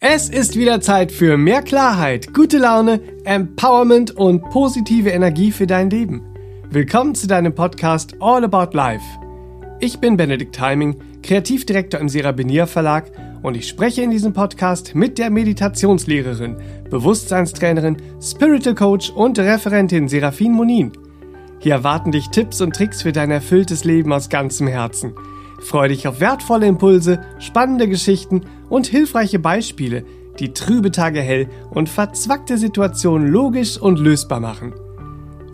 Es ist wieder Zeit für mehr Klarheit, gute Laune, Empowerment und positive Energie für dein Leben. Willkommen zu deinem Podcast All About Life. Ich bin Benedikt Heiming, Kreativdirektor im Serabinier Verlag und ich spreche in diesem Podcast mit der Meditationslehrerin, Bewusstseinstrainerin, Spiritual Coach und Referentin Serafin Monin. Hier erwarten dich Tipps und Tricks für dein erfülltes Leben aus ganzem Herzen. Freue dich auf wertvolle Impulse, spannende Geschichten und hilfreiche Beispiele, die trübe Tage hell und verzwackte Situationen logisch und lösbar machen.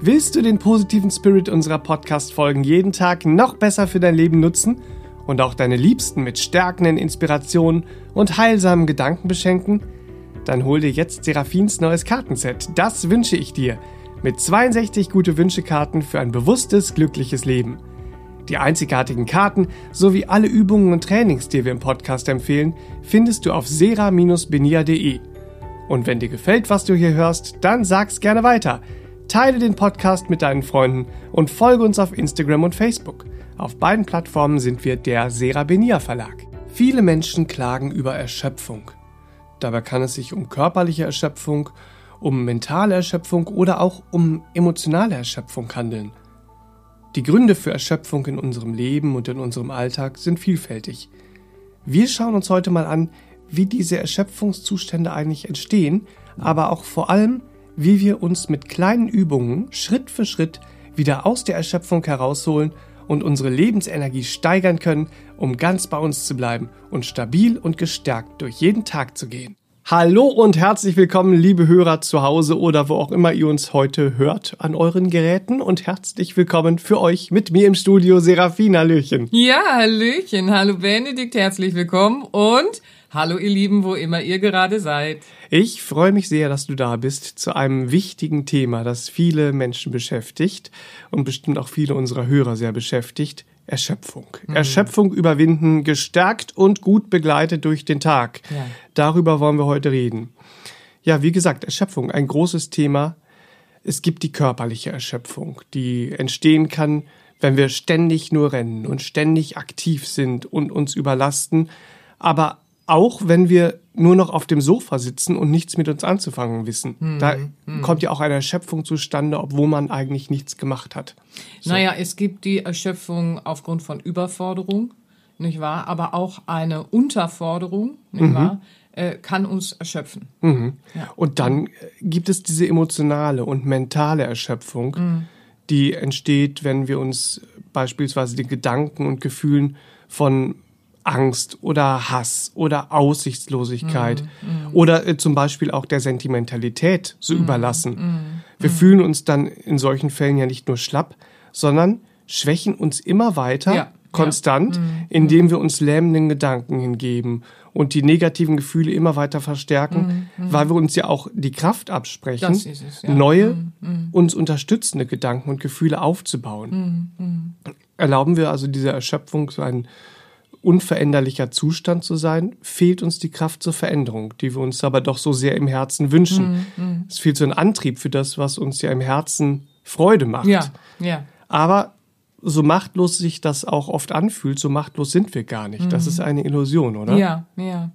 Willst du den positiven Spirit unserer Podcast-Folgen jeden Tag noch besser für dein Leben nutzen und auch deine Liebsten mit stärkenden Inspirationen und heilsamen Gedanken beschenken? Dann hol dir jetzt Seraphins neues Kartenset. Das wünsche ich dir. Mit 62 gute Wünschekarten für ein bewusstes, glückliches Leben. Die einzigartigen Karten sowie alle Übungen und Trainings, die wir im Podcast empfehlen, findest du auf sera-benia.de. Und wenn dir gefällt, was du hier hörst, dann sag's gerne weiter. Teile den Podcast mit deinen Freunden und folge uns auf Instagram und Facebook. Auf beiden Plattformen sind wir der Serabenia Verlag. Viele Menschen klagen über Erschöpfung. Dabei kann es sich um körperliche Erschöpfung, um mentale Erschöpfung oder auch um emotionale Erschöpfung handeln. Die Gründe für Erschöpfung in unserem Leben und in unserem Alltag sind vielfältig. Wir schauen uns heute mal an, wie diese Erschöpfungszustände eigentlich entstehen, aber auch vor allem, wie wir uns mit kleinen Übungen Schritt für Schritt wieder aus der Erschöpfung herausholen und unsere Lebensenergie steigern können, um ganz bei uns zu bleiben und stabil und gestärkt durch jeden Tag zu gehen. Hallo und herzlich willkommen, liebe Hörer zu Hause oder wo auch immer ihr uns heute hört an euren Geräten und herzlich willkommen für euch mit mir im Studio Serafina Hallöchen. Ja, Hallöchen, hallo Benedikt, herzlich willkommen und hallo ihr Lieben, wo immer ihr gerade seid. Ich freue mich sehr, dass du da bist zu einem wichtigen Thema, das viele Menschen beschäftigt und bestimmt auch viele unserer Hörer sehr beschäftigt, Erschöpfung. Mhm. Erschöpfung überwinden, gestärkt und gut begleitet durch den Tag. Ja. Darüber wollen wir heute reden. Ja, wie gesagt, Erschöpfung, ein großes Thema. Es gibt die körperliche Erschöpfung, die entstehen kann, wenn wir ständig nur rennen und ständig aktiv sind und uns überlasten, aber auch wenn wir nur noch auf dem Sofa sitzen und nichts mit uns anzufangen wissen. Mhm. Da mhm. kommt ja auch eine Erschöpfung zustande, obwohl man eigentlich nichts gemacht hat. So. Naja, es gibt die Erschöpfung aufgrund von Überforderung, nicht wahr? Aber auch eine Unterforderung, nicht mhm. wahr? Äh, kann uns erschöpfen. Mhm. Ja. Und dann gibt es diese emotionale und mentale Erschöpfung, mhm. die entsteht, wenn wir uns beispielsweise den Gedanken und Gefühlen von Angst oder Hass oder Aussichtslosigkeit mm, mm. oder äh, zum Beispiel auch der Sentimentalität so mm, überlassen. Mm, Wir mm. fühlen uns dann in solchen Fällen ja nicht nur schlapp, sondern schwächen uns immer weiter, ja, konstant, ja. Mm, indem wir uns lähmenden Gedanken hingeben und die negativen Gefühle immer weiter verstärken, weil wir uns ja auch die Kraft absprechen, es, ja. neue, uns unterstützende Gedanken und Gefühle aufzubauen. Erlauben wir also dieser Erschöpfung so einen unveränderlicher Zustand zu sein, fehlt uns die Kraft zur Veränderung, die wir uns aber doch so sehr im Herzen wünschen. Mm, mm. Es fehlt so ein Antrieb für das, was uns ja im Herzen Freude macht. Ja, ja. Aber so machtlos sich das auch oft anfühlt, so machtlos sind wir gar nicht. Mm. Das ist eine Illusion, oder? Ja, ja.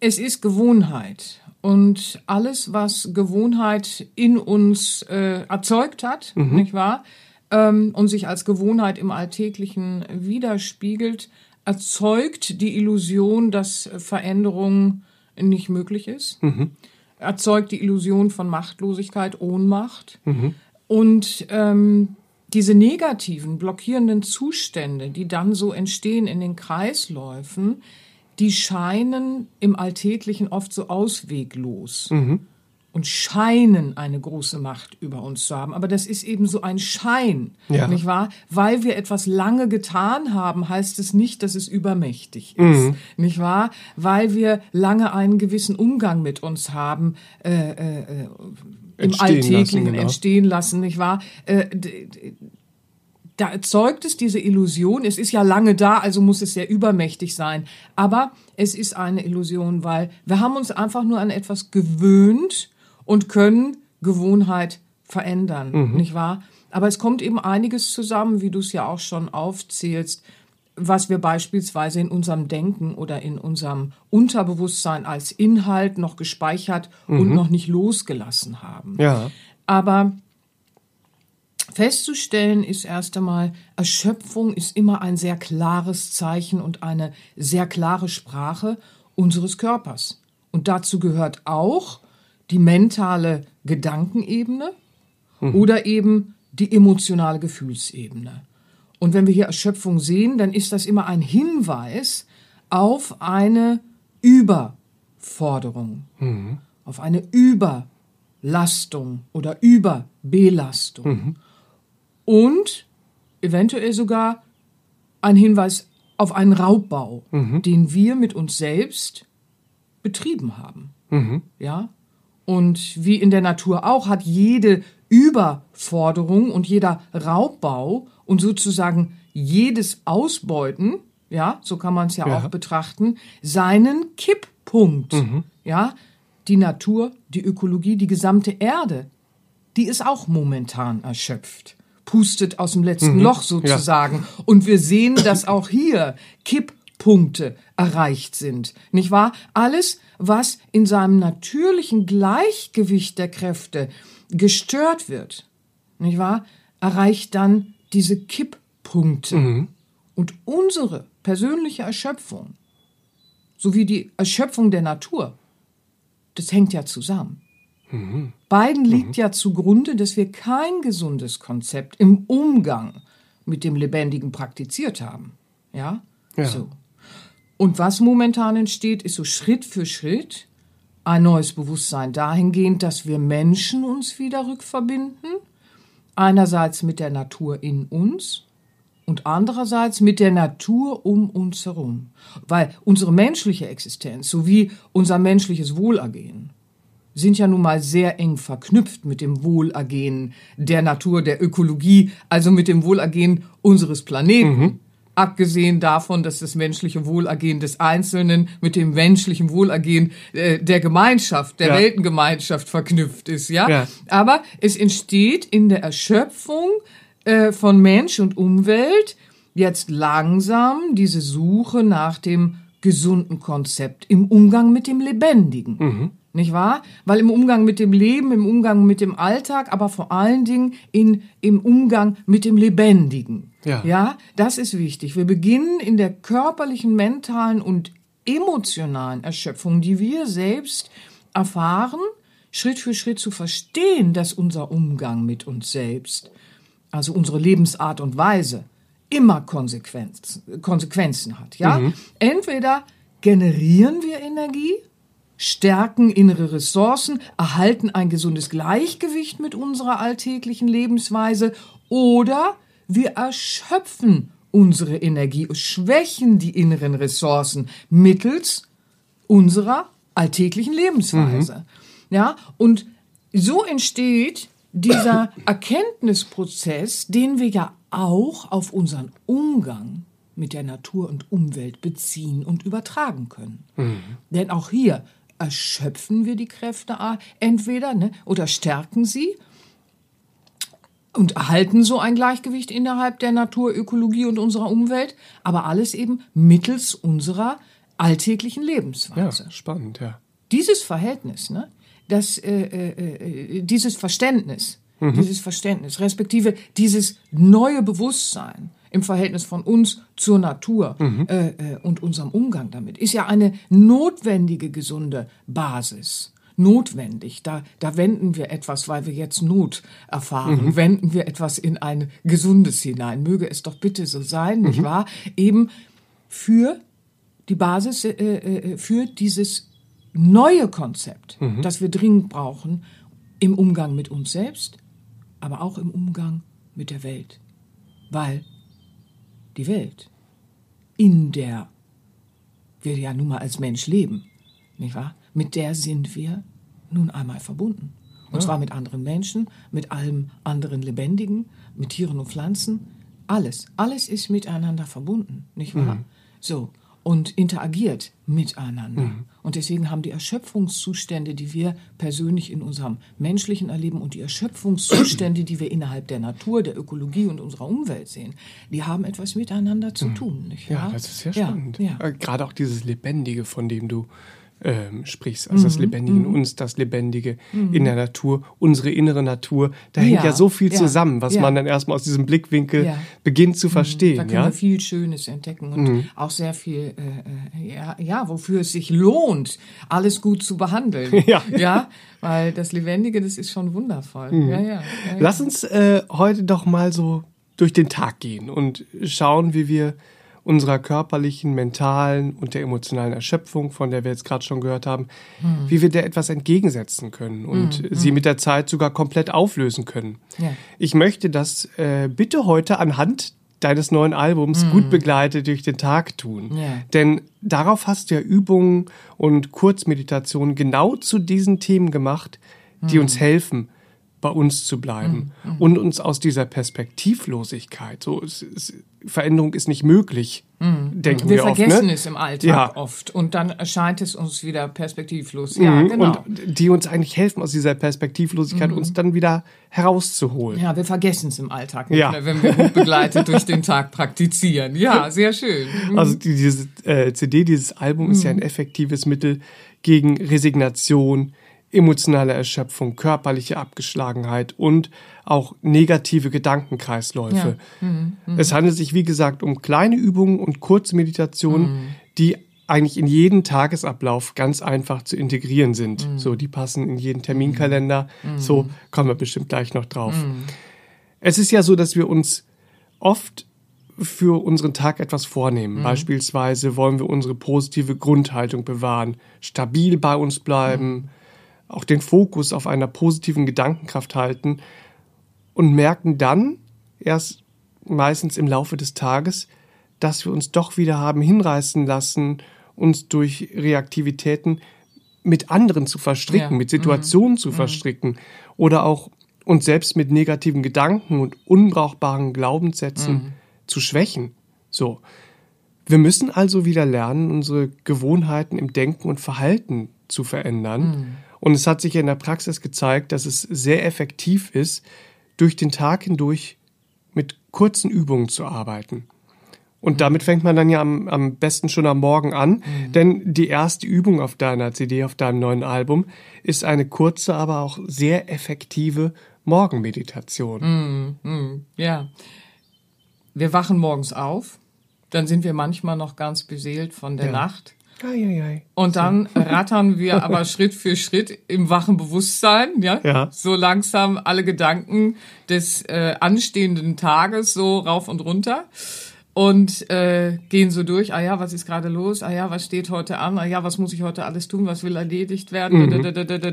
Es ist Gewohnheit. Und alles, was Gewohnheit in uns äh, erzeugt hat, mhm. nicht wahr? Ähm, und sich als Gewohnheit im Alltäglichen widerspiegelt, erzeugt die Illusion, dass Veränderung nicht möglich ist, mhm. erzeugt die Illusion von Machtlosigkeit, Ohnmacht mhm. und ähm, diese negativen, blockierenden Zustände, die dann so entstehen in den Kreisläufen, die scheinen im Alltäglichen oft so ausweglos. Mhm und scheinen eine große Macht über uns zu haben. Aber das ist eben so ein Schein, ja. nicht wahr? Weil wir etwas lange getan haben, heißt es nicht, dass es übermächtig ist, mhm. nicht wahr? Weil wir lange einen gewissen Umgang mit uns haben, äh, äh, äh im entstehen Alltäglichen lassen, genau. entstehen lassen, nicht wahr? Äh, da erzeugt es diese Illusion, es ist ja lange da, also muss es sehr übermächtig sein. Aber es ist eine Illusion, weil wir haben uns einfach nur an etwas gewöhnt, und können Gewohnheit verändern, mhm. nicht wahr? Aber es kommt eben einiges zusammen, wie du es ja auch schon aufzählst. was wir beispielsweise in unserem Denken oder in unserem Unterbewusstsein als Inhalt noch gespeichert und noch nicht losgelassen haben. Ja. Aber festzustellen ist erst einmal, Erschöpfung ist immer ein sehr klares Zeichen und eine sehr klare Sprache unseres Körpers. Und dazu gehört auch die mentale Gedankenebene oder eben die emotionale Gefühlsebene. Und wenn wir hier Erschöpfung sehen, dann ist das immer ein Hinweis auf eine Überforderung, auf eine Überlastung oder Überbelastung. Und eventuell sogar ein Hinweis auf einen Raubbau, den wir mit uns selbst betrieben haben. Ja? Und wie in der Natur auch hat jede Überforderung und jeder Raubbau und sozusagen jedes Ausbeuten, ja, so kann man es ja, Ja. auch betrachten, seinen Kipppunkt. Ja, die Natur, die Ökologie, die gesamte Erde, die ist auch momentan erschöpft. Pustet aus dem letzten Loch sozusagen. Und wir sehen, dass auch hier Kipppunkte erreicht sind. Nicht wahr? Alles, was in seinem natürlichen Gleichgewicht der Kräfte gestört wird, nicht wahr? Erreicht dann diese Kipppunkte. Und unsere persönliche Erschöpfung sowie die Erschöpfung der Natur, das hängt ja zusammen. Beiden liegt ja zugrunde, dass wir kein gesundes Konzept im Umgang mit dem Lebendigen praktiziert haben. Ja? Ja. So. Und was momentan entsteht, ist so Schritt für Schritt ein neues Bewusstsein dahingehend, dass wir Menschen uns wieder rückverbinden. Einerseits mit der Natur in uns und andererseits mit der Natur um uns herum. Weil unsere menschliche Existenz sowie unser menschliches Wohlergehen sind ja nun mal sehr eng verknüpft mit dem Wohlergehen der Natur, der Ökologie, also mit dem Wohlergehen unseres Planeten. Abgesehen davon, dass das menschliche Wohlergehen des Einzelnen mit dem menschlichen Wohlergehen äh, der Gemeinschaft, der Ja. Weltengemeinschaft verknüpft ist, ja? Ja. Aber es entsteht in der Erschöpfung äh, von Mensch und Umwelt jetzt langsam diese Suche nach dem gesunden Konzept im Umgang mit dem Lebendigen. Nicht wahr? Weil im Umgang mit dem Leben, im Umgang mit dem Alltag, aber vor allen Dingen in, im Umgang mit dem Lebendigen. Ja. ja, das ist wichtig. Wir beginnen in der körperlichen, mentalen und emotionalen Erschöpfung, die wir selbst erfahren, Schritt für Schritt zu verstehen, dass unser Umgang mit uns selbst, also unsere Lebensart und Weise, immer Konsequenzen, Konsequenzen hat. Ja? Entweder generieren wir Energie, stärken innere Ressourcen, erhalten ein gesundes Gleichgewicht mit unserer alltäglichen Lebensweise oder wir erschöpfen unsere Energie, schwächen die inneren Ressourcen mittels unserer alltäglichen Lebensweise. Ja, und so entsteht dieser Erkenntnisprozess, den wir ja auch auf unseren Umgang mit der Natur und Umwelt beziehen und übertragen können. Denn auch hier erschöpfen wir die Kräfte ah, entweder ne, oder stärken sie und erhalten so ein Gleichgewicht innerhalb der Natur, Ökologie und unserer Umwelt, aber alles eben mittels unserer alltäglichen Ja, Lebensweise. spannend, ja. Dieses Verhältnis, ne, das, äh, äh, äh, dieses Verständnis, dieses Verständnis, respektive dieses neue Bewusstsein im Verhältnis von uns zur Natur äh, äh, und unserem Umgang damit, ist ja eine notwendige, gesunde Basis. Notwendig. Da, da wenden wir etwas, weil wir jetzt Not erfahren, wenden wir etwas in ein Gesundes hinein. Möge es doch bitte so sein, nicht wahr? Eben für die Basis äh, äh, für dieses neue Konzept, das wir dringend brauchen im Umgang mit uns selbst, aber auch im Umgang mit der Welt. Weil die Welt, in der wir ja nun mal als Mensch leben, nicht wahr? Mit der sind wir nun einmal verbunden. Und zwar mit anderen Menschen, mit allem anderen Lebendigen, mit Tieren und Pflanzen. Alles, alles ist miteinander verbunden, nicht wahr? So. Und interagiert miteinander. Und deswegen haben die Erschöpfungszustände, die wir persönlich in unserem menschlichen Erleben und die Erschöpfungszustände, die wir innerhalb der Natur, der Ökologie und unserer Umwelt sehen, die haben etwas miteinander zu tun. Nicht Ja, das ist sehr Ja, spannend. Ja, Äh, Gerade auch dieses Lebendige, von dem du ähm, sprichst. Also das Lebendige in uns, das Lebendige in der Natur, unsere innere Natur. Da hängt Ja, ja so viel ja, zusammen, was ja. man dann erstmal aus diesem Blickwinkel Ja. beginnt zu Da verstehen. können Ja? wir viel Schönes entdecken und auch sehr viel, äh, äh, ja, ja, wofür es sich lohnt, alles gut zu behandeln. Ja. ja, weil das Lebendige, das ist schon wundervoll. Ja, ja, ja, ja. Lass uns äh, heute doch mal so durch den Tag gehen und schauen, wie wir unserer körperlichen, mentalen und der emotionalen Erschöpfung, von der wir jetzt gerade schon gehört haben, Hm. wie wir der etwas entgegensetzen können und sie mit der Zeit sogar komplett auflösen können. Ja. Ich möchte das äh, bitte heute anhand deines neuen Albums gut begleitet durch den Tag tun. Hm. Ja. Denn darauf hast du ja Übungen und Kurzmeditationen genau zu diesen Themen gemacht, die Hm. uns helfen, bei uns zu bleiben und uns aus dieser Perspektivlosigkeit, so es, es, Veränderung ist nicht möglich, denken wir. Wir oft. vergessen Ne? es im Alltag Ja. oft und dann erscheint es uns wieder perspektivlos. Ja, Mhm. genau. Und die uns eigentlich helfen, aus dieser Perspektivlosigkeit uns dann wieder herauszuholen. ja, wir vergessen es im Alltag nicht Ja. mehr, wenn wir gut begleitet durch den Tag praktizieren. Ja, sehr schön. Also die, diese äh, CD, dieses Album ist ja ein effektives Mittel gegen Resignation, emotionale Erschöpfung, körperliche Abgeschlagenheit und auch negative Gedankenkreisläufe. Es handelt sich, wie gesagt, um kleine Übungen und kurze Meditationen, die eigentlich in jeden Tagesablauf ganz einfach zu integrieren sind. So, die passen in jeden Terminkalender. So kommen wir bestimmt gleich noch drauf. Es ist ja so, dass wir uns oft für unseren Tag etwas vornehmen. Beispielsweise wollen wir unsere positive Grundhaltung bewahren, stabil bei uns bleiben, auch den Fokus auf einer positiven Gedankenkraft halten und merken dann erst meistens im Laufe des Tages, dass wir uns doch wieder haben hinreißen lassen, uns durch Reaktivitäten mit anderen zu verstricken, Ja. mit Situationen zu verstricken oder auch uns selbst mit negativen Gedanken und unbrauchbaren Glaubenssätzen zu schwächen. So. Wir müssen also wieder lernen, unsere Gewohnheiten im Denken und Verhalten zu verändern. Und es hat sich in der Praxis gezeigt, dass es sehr effektiv ist, durch den Tag hindurch mit kurzen Übungen zu arbeiten. Und damit fängt man dann ja am, am besten schon am Morgen an, denn die erste Übung auf deiner CD, auf deinem neuen Album, ist eine kurze, aber auch sehr effektive Morgenmeditation. Ja. Wir wachen morgens auf, dann sind wir manchmal noch ganz beseelt von der Ja. Nacht. Eieiei. Und dann rattern wir aber Schritt für Schritt im wachen Bewusstsein, ja, Ja. so langsam alle Gedanken des äh, anstehenden Tages so rauf und runter und äh, gehen so durch. Ah ja, was ist gerade los? Ah ja, was steht heute an? Ah ja, was muss ich heute alles tun? Was will erledigt werden?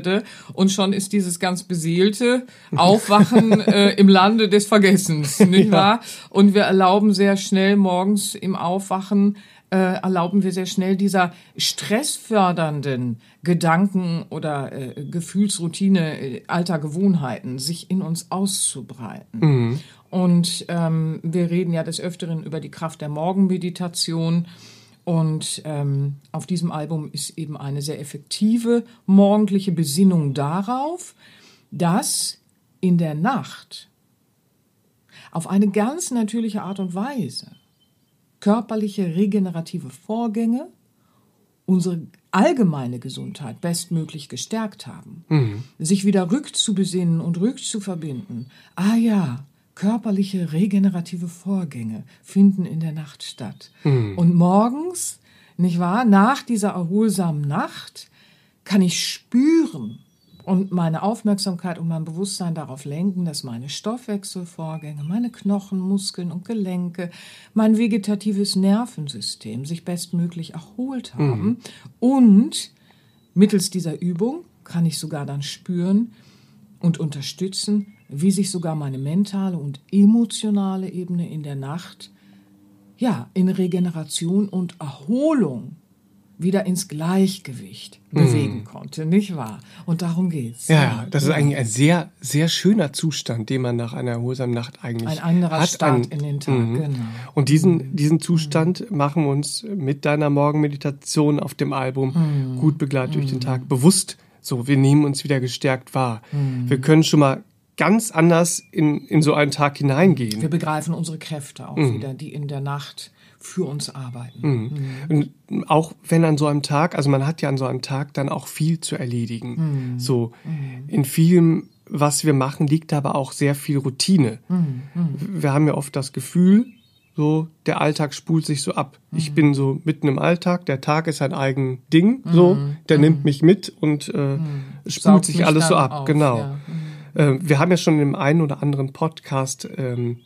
Da. Und schon ist dieses ganz beseelte Aufwachen äh, im Lande des Vergessens, nicht wahr? Und wir erlauben sehr schnell morgens im Aufwachen äh, erlauben wir sehr schnell dieser stressfördernden Gedanken oder äh, Gefühlsroutine äh, alter Gewohnheiten sich in uns auszubreiten. Und ähm, wir reden ja des Öfteren über die Kraft der Morgenmeditation. Und ähm, auf diesem Album ist eben eine sehr effektive morgendliche Besinnung darauf, dass in der Nacht auf eine ganz natürliche Art und Weise körperliche regenerative Vorgänge unsere allgemeine Gesundheit bestmöglich gestärkt haben, sich wieder rückzubesinnen und rückzuverbinden. Ah ja, körperliche regenerative Vorgänge finden in der Nacht statt. Und morgens, nicht wahr, nach dieser erholsamen Nacht kann ich spüren, und meine Aufmerksamkeit und mein Bewusstsein darauf lenken, dass meine Stoffwechselvorgänge, meine Knochen, Muskeln und Gelenke, mein vegetatives Nervensystem sich bestmöglich erholt haben. Und mittels dieser Übung kann ich sogar dann spüren und unterstützen, wie sich sogar meine mentale und emotionale Ebene in der Nacht ja in Regeneration und Erholung wieder ins Gleichgewicht bewegen konnte, nicht wahr? Und darum geht's. Ja, ja, das ist eigentlich ein sehr, sehr schöner Zustand, den man nach einer erholsamen Nacht eigentlich Ein anderer hat. Start in den Tag, Mhm. genau. Und diesen, diesen Zustand machen wir uns mit deiner Morgenmeditation auf dem Album Mhm. gut begleitet durch den Tag bewusst. So, wir nehmen uns wieder gestärkt wahr. Mhm. Wir können schon mal ganz anders in, in so einen Tag hineingehen. Wir begreifen unsere Kräfte auch Mhm. wieder, die in der Nacht für uns arbeiten. Und auch wenn an so einem Tag, also man hat ja an so einem Tag dann auch viel zu erledigen. So, in vielem, was wir machen, liegt aber auch sehr viel Routine. Wir haben ja oft das Gefühl, so, der Alltag spult sich so ab. Ich bin so mitten im Alltag, der Tag ist ein eigen Ding, so, der nimmt mich mit und äh, spult Saugt sich alles so ab, auf, genau. ja. Äh, wir haben ja schon im einen oder anderen Podcast ähm,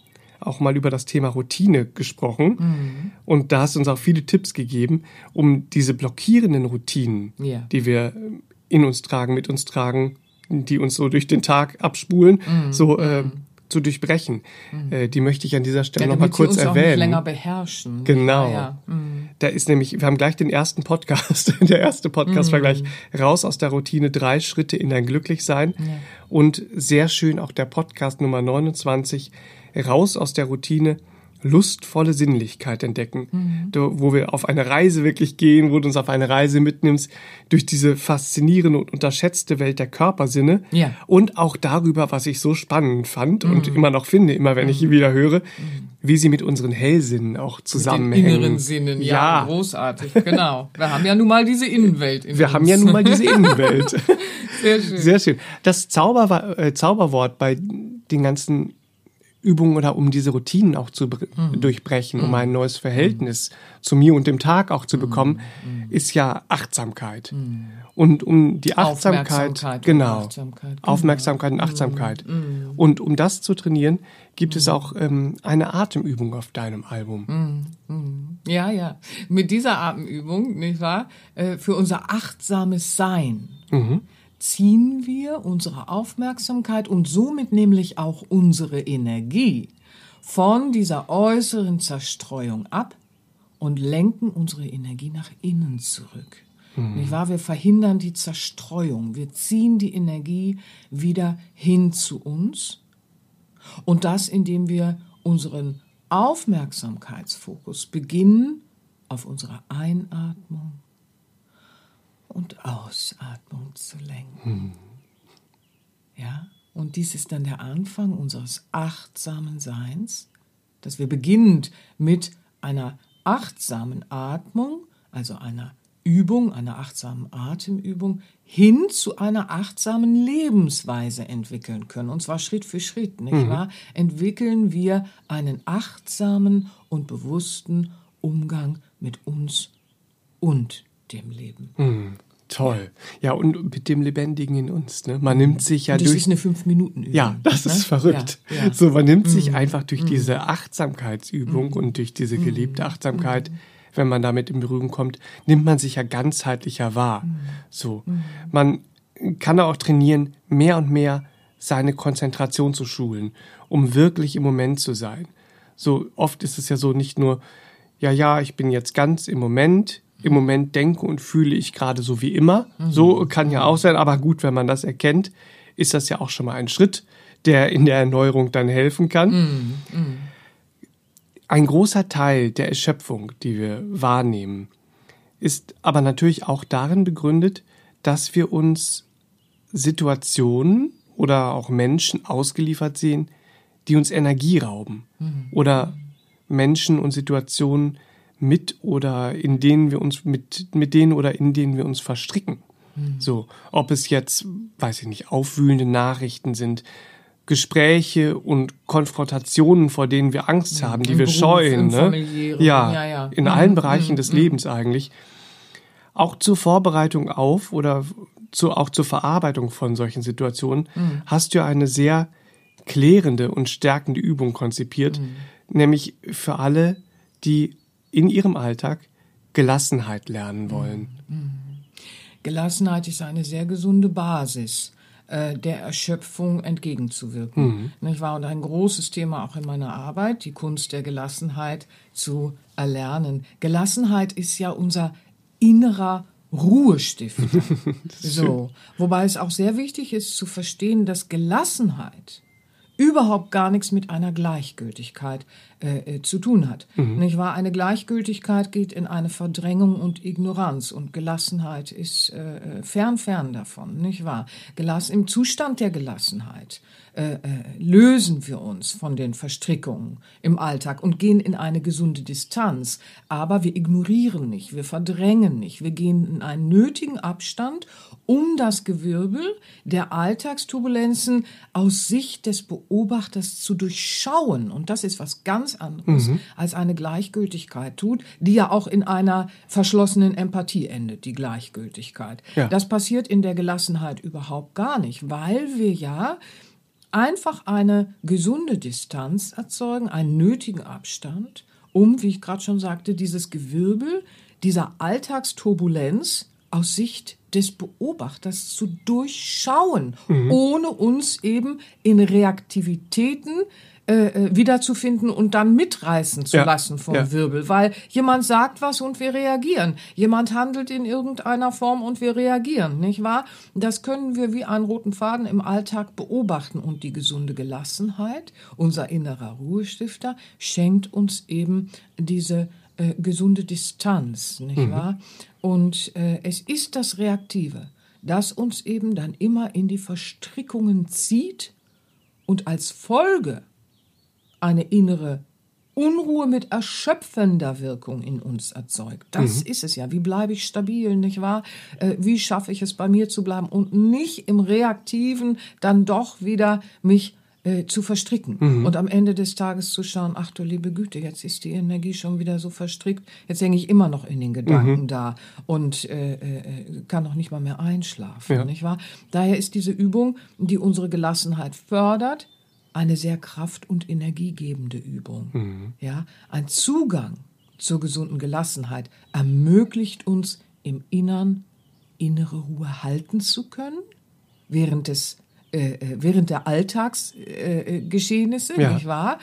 auch mal über das Thema Routine gesprochen. Mhm. Und da hast du uns auch viele Tipps gegeben, um diese blockierenden Routinen, Ja. die wir ähm, in uns tragen, mit uns tragen, die uns so durch den Tag abspulen, Mhm. so äh, zu durchbrechen. Äh, die möchte ich an dieser Stelle Ja, noch mal damit sie kurz uns auch nicht erwähnen. länger beherrschen. Genau. Ja, ja. Mhm. Da ist nämlich, wir haben gleich den ersten Podcast. Der erste Podcast war gleich raus aus der Routine, drei Schritte in dein Glücklichsein. Und sehr schön auch der Podcast Nummer 29, raus aus der Routine, lustvolle Sinnlichkeit entdecken. Da, wo wir auf eine Reise wirklich gehen, wo du uns auf eine Reise mitnimmst, durch diese faszinierende und unterschätzte Welt der Körpersinne. Ja. Und auch darüber, was ich so spannend fand und immer noch finde, immer wenn ich ihn wieder höre, wie sie mit unseren Hellsinnen auch Den zusammenhängen. inneren Sinnen, ja, großartig, genau. Wir haben ja nun mal diese Innenwelt in Wir uns. haben ja nun mal diese Innenwelt. Sehr schön. Sehr schön. Das Zauber, äh, Zauberwort bei den ganzen Übungen oder um diese Routinen auch zu Mhm. durchbrechen, um ein neues Verhältnis zu mir und dem Tag auch Mhm. zu bekommen, ist ja Achtsamkeit. Und um die Achtsamkeit, Aufmerksamkeit und genau, Achtsamkeit, genau. Aufmerksamkeit und Achtsamkeit. Und um das zu trainieren, gibt es auch ähm, eine Atemübung auf deinem Album. Ja, ja. Mit dieser Atemübung, nicht wahr? Äh, Für unser achtsames Sein ziehen wir unsere Aufmerksamkeit und somit nämlich auch unsere Energie von dieser äußeren Zerstreuung ab und lenken unsere Energie nach innen zurück. Nicht wahr? Wir verhindern die Zerstreuung. Wir ziehen die Energie wieder hin zu uns. Und das, indem wir unseren Aufmerksamkeitsfokus beginnen auf unsere Einatmung und Ausatmung zu lenken. Ja, und dies ist dann der Anfang unseres achtsamen Seins, dass wir beginnend mit einer achtsamen Atmung, also einer Übung, einer achtsamen Atemübung, hin zu einer achtsamen Lebensweise entwickeln können. Und zwar Schritt für Schritt, nicht wahr? Entwickeln wir einen achtsamen und bewussten Umgang mit uns und dem Leben. Toll. Ja, und mit dem Lebendigen in uns. Ne? Man nimmt sich ja Und das durch ist eine Fünf-Minuten-Übung. Ja, das ne? ist verrückt. Ja, ja. Mhm. So, man nimmt sich einfach durch diese Achtsamkeitsübung und durch diese Mhm. gelebte Achtsamkeit, wenn man damit in Berührung kommt, nimmt man sich ja ganzheitlicher wahr. Mhm. So, man kann auch trainieren, mehr und mehr seine Konzentration zu schulen, um wirklich im Moment zu sein. So oft ist es ja so nicht nur, ja, ja, ich bin jetzt ganz im Moment, im Moment denke und fühle ich gerade so wie immer. So kann ja auch sein, aber gut, wenn man das erkennt, ist das ja auch schon mal ein Schritt, der in der Erneuerung dann helfen kann. Ein großer Teil der Erschöpfung, die wir wahrnehmen, ist aber natürlich auch darin begründet, dass wir uns Situationen oder auch Menschen ausgeliefert sehen, die uns Energie rauben. Oder Menschen und Situationen mit oder in denen wir uns mit, mit denen oder in denen wir uns verstricken. So, ob es jetzt, weiß ich nicht, aufwühlende Nachrichten sind, Gespräche und Konfrontationen, vor denen wir Angst haben, die Im wir Beruf, scheuen. Ne? Ja, ja, ja. in Mhm, allen Bereichen des Lebens eigentlich. Auch zur Vorbereitung auf oder zu, auch zur Verarbeitung von solchen Situationen hast du eine sehr klärende und stärkende Übung konzipiert, nämlich für alle, die in ihrem Alltag Gelassenheit lernen wollen. Gelassenheit ist eine sehr gesunde Basis, äh, der Erschöpfung entgegenzuwirken. Nicht wahr? Und ein großes Thema auch in meiner Arbeit, die Kunst der Gelassenheit zu erlernen. Gelassenheit ist ja unser innerer Ruhestifter. so. Wobei es auch sehr wichtig ist zu verstehen, dass Gelassenheit überhaupt gar nichts mit einer Gleichgültigkeit äh, äh, zu tun hat. Mhm. Nicht wahr? Eine Gleichgültigkeit geht in eine Verdrängung und Ignoranz und Gelassenheit ist äh, äh fern, fern davon, nicht wahr? Gelass Im Zustand der Gelassenheit äh, äh, lösen wir uns von den Verstrickungen im Alltag und gehen in eine gesunde Distanz. Aber wir ignorieren nicht, wir verdrängen nicht, wir gehen in einen nötigen Abstand, um das Gewirbel der Alltagsturbulenzen aus Sicht des Beobachters zu durchschauen. Und das ist was ganz anderes mhm. als eine Gleichgültigkeit tut, die ja auch in einer verschlossenen Empathie endet, die Gleichgültigkeit. Ja. Das passiert in der Gelassenheit überhaupt gar nicht, weil wir ja einfach eine gesunde Distanz erzeugen, einen nötigen Abstand, um, wie ich gerade schon sagte, dieses Gewirbel dieser Alltagsturbulenz aus Sicht des Beobachters zu durchschauen, mhm. ohne uns eben in Reaktivitäten äh, äh, wiederzufinden und dann mitreißen zu ja. lassen vom ja. Wirbel, weil jemand sagt was und wir reagieren. Jemand handelt in irgendeiner Form und wir reagieren, nicht wahr? Das können wir wie einen roten Faden im Alltag beobachten und die gesunde Gelassenheit, unser innerer Ruhestifter, schenkt uns eben diese äh, gesunde Distanz, nicht mhm. wahr? Und äh, es ist das Reaktive, das uns eben dann immer in die Verstrickungen zieht und als Folge eine innere Unruhe mit erschöpfender Wirkung in uns erzeugt. Das mhm. ist es ja. Wie bleibe ich stabil, nicht wahr? Äh, wie schaffe ich es, bei mir zu bleiben und nicht im Reaktiven dann doch wieder mich äh, zu verstricken mhm. und am Ende des Tages zu schauen, ach du liebe Güte, jetzt ist die Energie schon wieder so verstrickt, jetzt hänge ich immer noch in den Gedanken mhm. da und äh, äh, kann noch nicht mal mehr einschlafen, ja. nicht wahr? Daher ist diese Übung, die unsere Gelassenheit fördert, eine sehr kraft- und energiegebende Übung. Mhm. Ja, ein Zugang zur gesunden Gelassenheit ermöglicht uns im Innern innere Ruhe halten zu können, während des äh, äh während der Alltagsgeschehnisse, äh, ja. nicht wahr?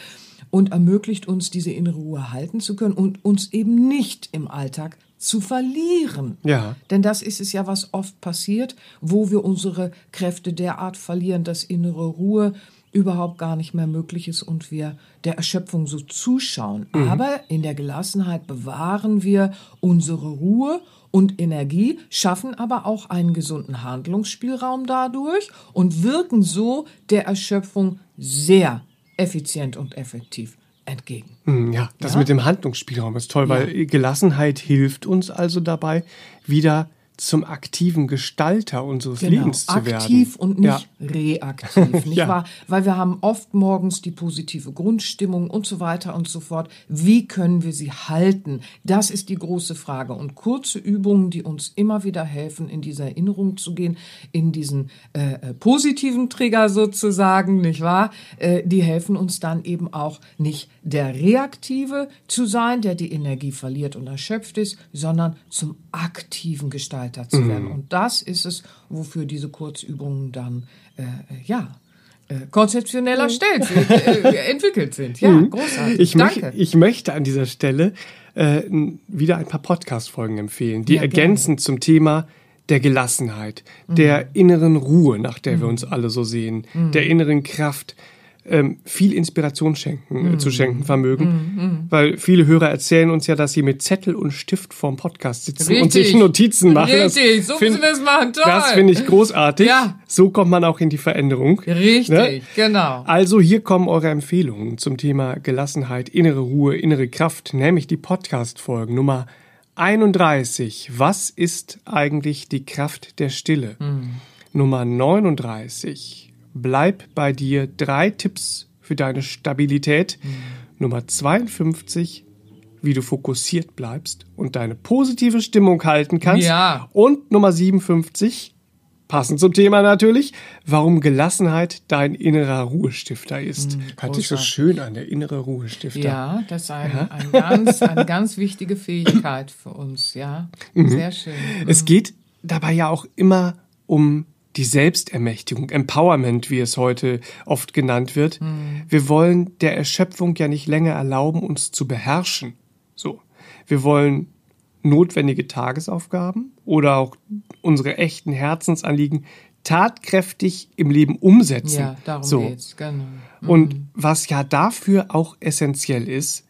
Und ermöglicht uns, diese innere Ruhe halten zu können und uns eben nicht im Alltag zu verlieren. Ja. Denn das ist es ja, was oft passiert, wo wir unsere Kräfte derart verlieren, dass innere Ruhe überhaupt gar nicht mehr möglich ist und wir der Erschöpfung so zuschauen. Mhm. Aber in der Gelassenheit bewahren wir unsere Ruhe und Energie, schaffen aber auch einen gesunden Handlungsspielraum dadurch und wirken so der Erschöpfung sehr effizient und effektiv entgegen. Mhm, ja, das ja? mit dem Handlungsspielraum ist toll, weil ja. Gelassenheit hilft uns also dabei, wieder zum aktiven Gestalter unseres genau, Lebens zu werden. Aktiv und nicht ja. reaktiv, nicht ja. wahr? Weil wir haben oft morgens die positive Grundstimmung und so weiter und so fort. Wie können wir sie halten? Das ist die große Frage. Und kurze Übungen, die uns immer wieder helfen, in diese Erinnerung zu gehen, in diesen äh, äh, positiven Trigger sozusagen, nicht wahr? Äh, die helfen uns dann eben auch nicht der Reaktive zu sein, der die Energie verliert und erschöpft ist, sondern zum aktiven Gestalter weiter zu werden. Mhm. Und das ist es, wofür diese Kurzübungen dann, äh, ja, äh, konzeptionell mhm. erstellt sind, äh, entwickelt sind. Ja, mhm. großartig. Ich, Danke. Möch, ich möchte an dieser Stelle äh, wieder ein paar Podcast-Folgen empfehlen, die ja, ergänzen zum Thema der Gelassenheit, mhm. der inneren Ruhe, nach der wir mhm. uns alle so sehen, mhm. der inneren Kraft, ähm, viel Inspiration schenken, äh, zu schenken vermögen. Mm, Weil viele Hörer erzählen uns ja, dass sie mit Zettel und Stift vorm Podcast sitzen Richtig. und sich Notizen machen. Richtig, so find, müssen wir es machen. Toll. Das finde ich großartig. Ja. So kommt man auch in die Veränderung. Richtig, ne? genau. Also hier kommen eure Empfehlungen zum Thema Gelassenheit, innere Ruhe, innere Kraft, nämlich die Podcast-Folgen Nummer 31. Was ist eigentlich die Kraft der Stille? Mm. Nummer 39 Bleib bei dir. Drei Tipps für deine Stabilität. Mhm. Nummer 52, wie du fokussiert bleibst und deine positive Stimmung halten kannst. Ja. Und Nummer 57, passend zum Thema natürlich, warum Gelassenheit dein innerer Ruhestifter ist. Mhm, Hört sich so schön an, der innere Ruhestifter. Ja, das ist ein, ja. ein ganz, eine ganz wichtige Fähigkeit für uns, ja. Mhm. Sehr schön. Mhm. Es geht dabei ja auch immer um die Selbstermächtigung, Empowerment, wie es heute oft genannt wird. Mhm. Wir wollen der Erschöpfung ja nicht länger erlauben, uns zu beherrschen. So. Wir wollen notwendige Tagesaufgaben oder auch unsere echten Herzensanliegen tatkräftig im Leben umsetzen. Ja, darum so. geht's, genau. Mhm. Und was ja dafür auch essentiell ist,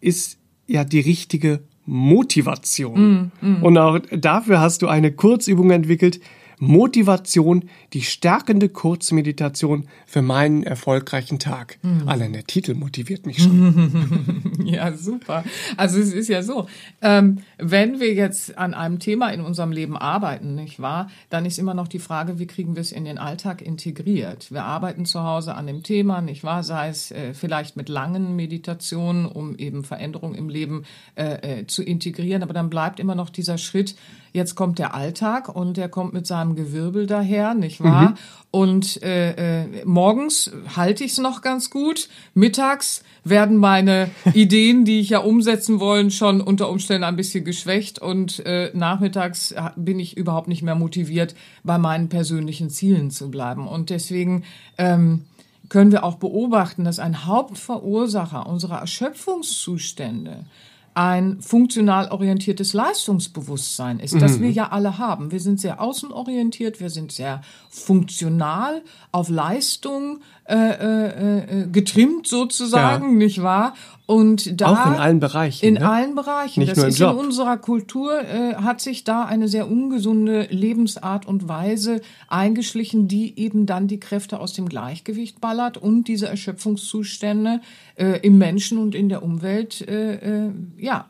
ist ja die richtige Motivation. Mm. Und auch dafür hast du eine Kurzübung entwickelt, Motivation, die stärkende Kurzmeditation für meinen erfolgreichen Tag. Mhm. Allein der Titel motiviert mich schon. ja, super. Also es ist ja so, ähm, wenn wir jetzt an einem Thema in unserem Leben arbeiten, nicht wahr, dann ist immer noch die Frage, wie kriegen wir es in den Alltag integriert? Wir arbeiten zu Hause an dem Thema, nicht wahr, sei es äh, vielleicht mit langen Meditationen, um eben Veränderungen im Leben äh, äh, zu integrieren, aber dann bleibt immer noch dieser Schritt, Jetzt kommt der Alltag und der kommt mit seinem Gewirbel daher, nicht wahr? Mhm. Und äh, äh, morgens halte ich es noch ganz gut. Mittags werden meine Ideen, die ich ja umsetzen wollen, schon unter Umständen ein bisschen geschwächt. Und äh, nachmittags bin ich überhaupt nicht mehr motiviert, bei meinen persönlichen Zielen zu bleiben. Und deswegen ähm, können wir auch beobachten, dass ein Hauptverursacher unserer Erschöpfungszustände ein funktional orientiertes Leistungsbewusstsein ist, das mhm. wir ja alle haben. Wir sind sehr außenorientiert, wir sind sehr funktional auf Leistung äh, äh, äh getrimmt sozusagen, ja. nicht wahr? Und da auch in allen Bereichen. In ne? allen Bereichen. Nicht das nur im ist Job. in unserer Kultur äh, hat sich da eine sehr ungesunde Lebensart und Weise eingeschlichen, die eben dann die Kräfte aus dem Gleichgewicht ballert und diese Erschöpfungszustände äh, im Menschen und in der Umwelt äh, äh, ja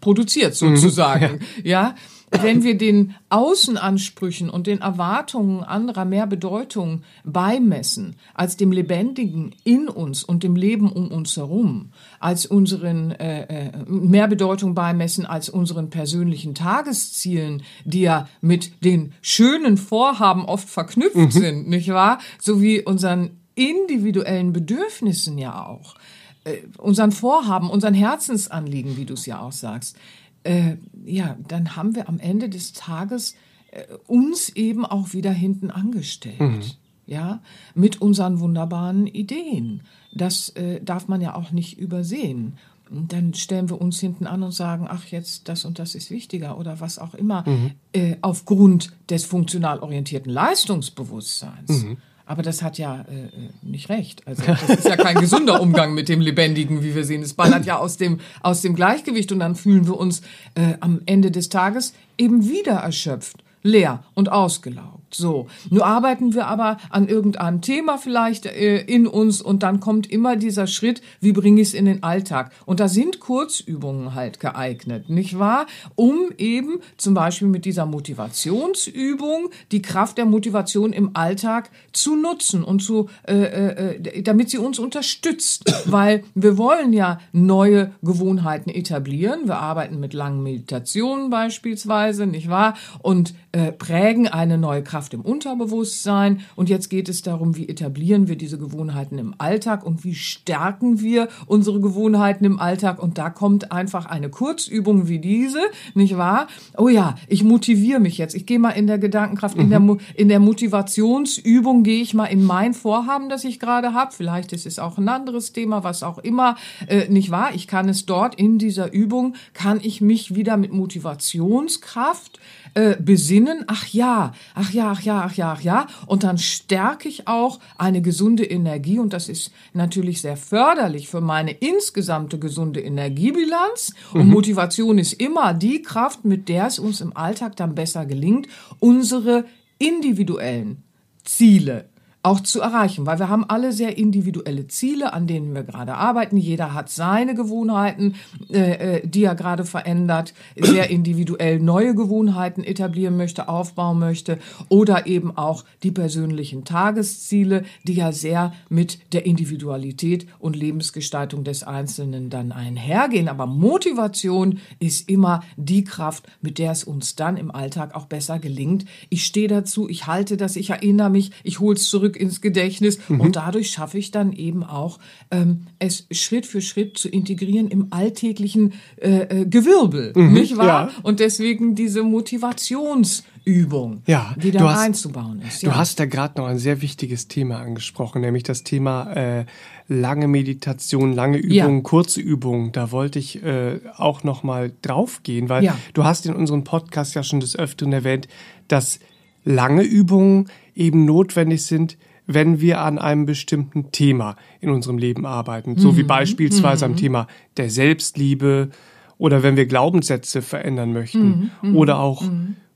produziert mhm. sozusagen. ja. ja wenn wir den Außenansprüchen und den Erwartungen anderer mehr Bedeutung beimessen als dem Lebendigen in uns und dem Leben um uns herum, als unseren äh, äh, mehr Bedeutung beimessen als unseren persönlichen Tageszielen, die ja mit den schönen Vorhaben oft verknüpft mhm. sind, nicht wahr? Sowie unseren individuellen Bedürfnissen ja auch äh, unseren Vorhaben, unseren Herzensanliegen, wie du es ja auch sagst, äh, ja, dann haben wir am Ende des Tages äh, uns eben auch wieder hinten angestellt. Mhm. Ja, mit unseren wunderbaren Ideen. Das äh, darf man ja auch nicht übersehen. Und dann stellen wir uns hinten an und sagen, ach, jetzt das und das ist wichtiger oder was auch immer, mhm. äh, aufgrund des funktional orientierten Leistungsbewusstseins. Mhm. Aber das hat ja äh, äh, nicht recht. Also das ist ja kein gesunder Umgang mit dem Lebendigen, wie wir sehen. Es ballert ja aus dem, aus dem Gleichgewicht und dann fühlen wir uns äh, am Ende des Tages eben wieder erschöpft, leer und ausgelaugt. So, nur arbeiten wir aber an irgendeinem Thema vielleicht äh, in uns und dann kommt immer dieser Schritt, wie bringe ich es in den Alltag? Und da sind Kurzübungen halt geeignet, nicht wahr? Um eben zum Beispiel mit dieser Motivationsübung die Kraft der Motivation im Alltag zu nutzen und zu, äh, äh, damit sie uns unterstützt, weil wir wollen ja neue Gewohnheiten etablieren. Wir arbeiten mit langen Meditationen beispielsweise, nicht wahr? Und äh, prägen eine neue Kraft Kraft im Unterbewusstsein. Und jetzt geht es darum, wie etablieren wir diese Gewohnheiten im Alltag und wie stärken wir unsere Gewohnheiten im Alltag. Und da kommt einfach eine Kurzübung wie diese, nicht wahr? Oh ja, ich motiviere mich jetzt. Ich gehe mal in der Gedankenkraft, mhm. in, der, in der Motivationsübung gehe ich mal in mein Vorhaben, das ich gerade habe. Vielleicht ist es auch ein anderes Thema, was auch immer, äh, nicht wahr? Ich kann es dort in dieser Übung, kann ich mich wieder mit Motivationskraft äh, besinnen. Ach ja, ach ja, ach ja, ach ja, ach ja. Und dann stärke ich auch eine gesunde Energie und das ist natürlich sehr förderlich für meine insgesamte gesunde Energiebilanz. Und mhm. Motivation ist immer die Kraft, mit der es uns im Alltag dann besser gelingt, unsere individuellen Ziele auch zu erreichen, weil wir haben alle sehr individuelle Ziele, an denen wir gerade arbeiten. Jeder hat seine Gewohnheiten, äh, äh die er gerade verändert, sehr individuell neue Gewohnheiten etablieren möchte, aufbauen möchte oder eben auch die persönlichen Tagesziele, die ja sehr mit der Individualität und Lebensgestaltung des Einzelnen dann einhergehen. Aber Motivation ist immer die Kraft, mit der es uns dann im Alltag auch besser gelingt. Ich stehe dazu, ich halte das, ich erinnere mich, ich hole es zurück zurück ins Gedächtnis und dadurch schaffe ich dann eben auch, ähm, es Schritt für Schritt zu integrieren im alltäglichen äh, äh, Gewirbel, nicht wahr? ja. Und deswegen diese Motivationsübung Ja, wieder du hast- einzubauen ist. Du ja. hast da gerade noch ein sehr wichtiges Thema angesprochen, nämlich das Thema äh, lange Meditation, lange Ja. Übungen, kurze Übungen. Da wollte ich äh, auch noch mal drauf gehen, weil Ja. du hast in unserem Podcast ja schon des Öfteren erwähnt, dass lange Übungen eben notwendig sind, wenn wir an einem bestimmten Thema in unserem Leben arbeiten. So Mhm. wie beispielsweise am Thema der Selbstliebe oder wenn wir Glaubenssätze verändern möchten Mhm. oder auch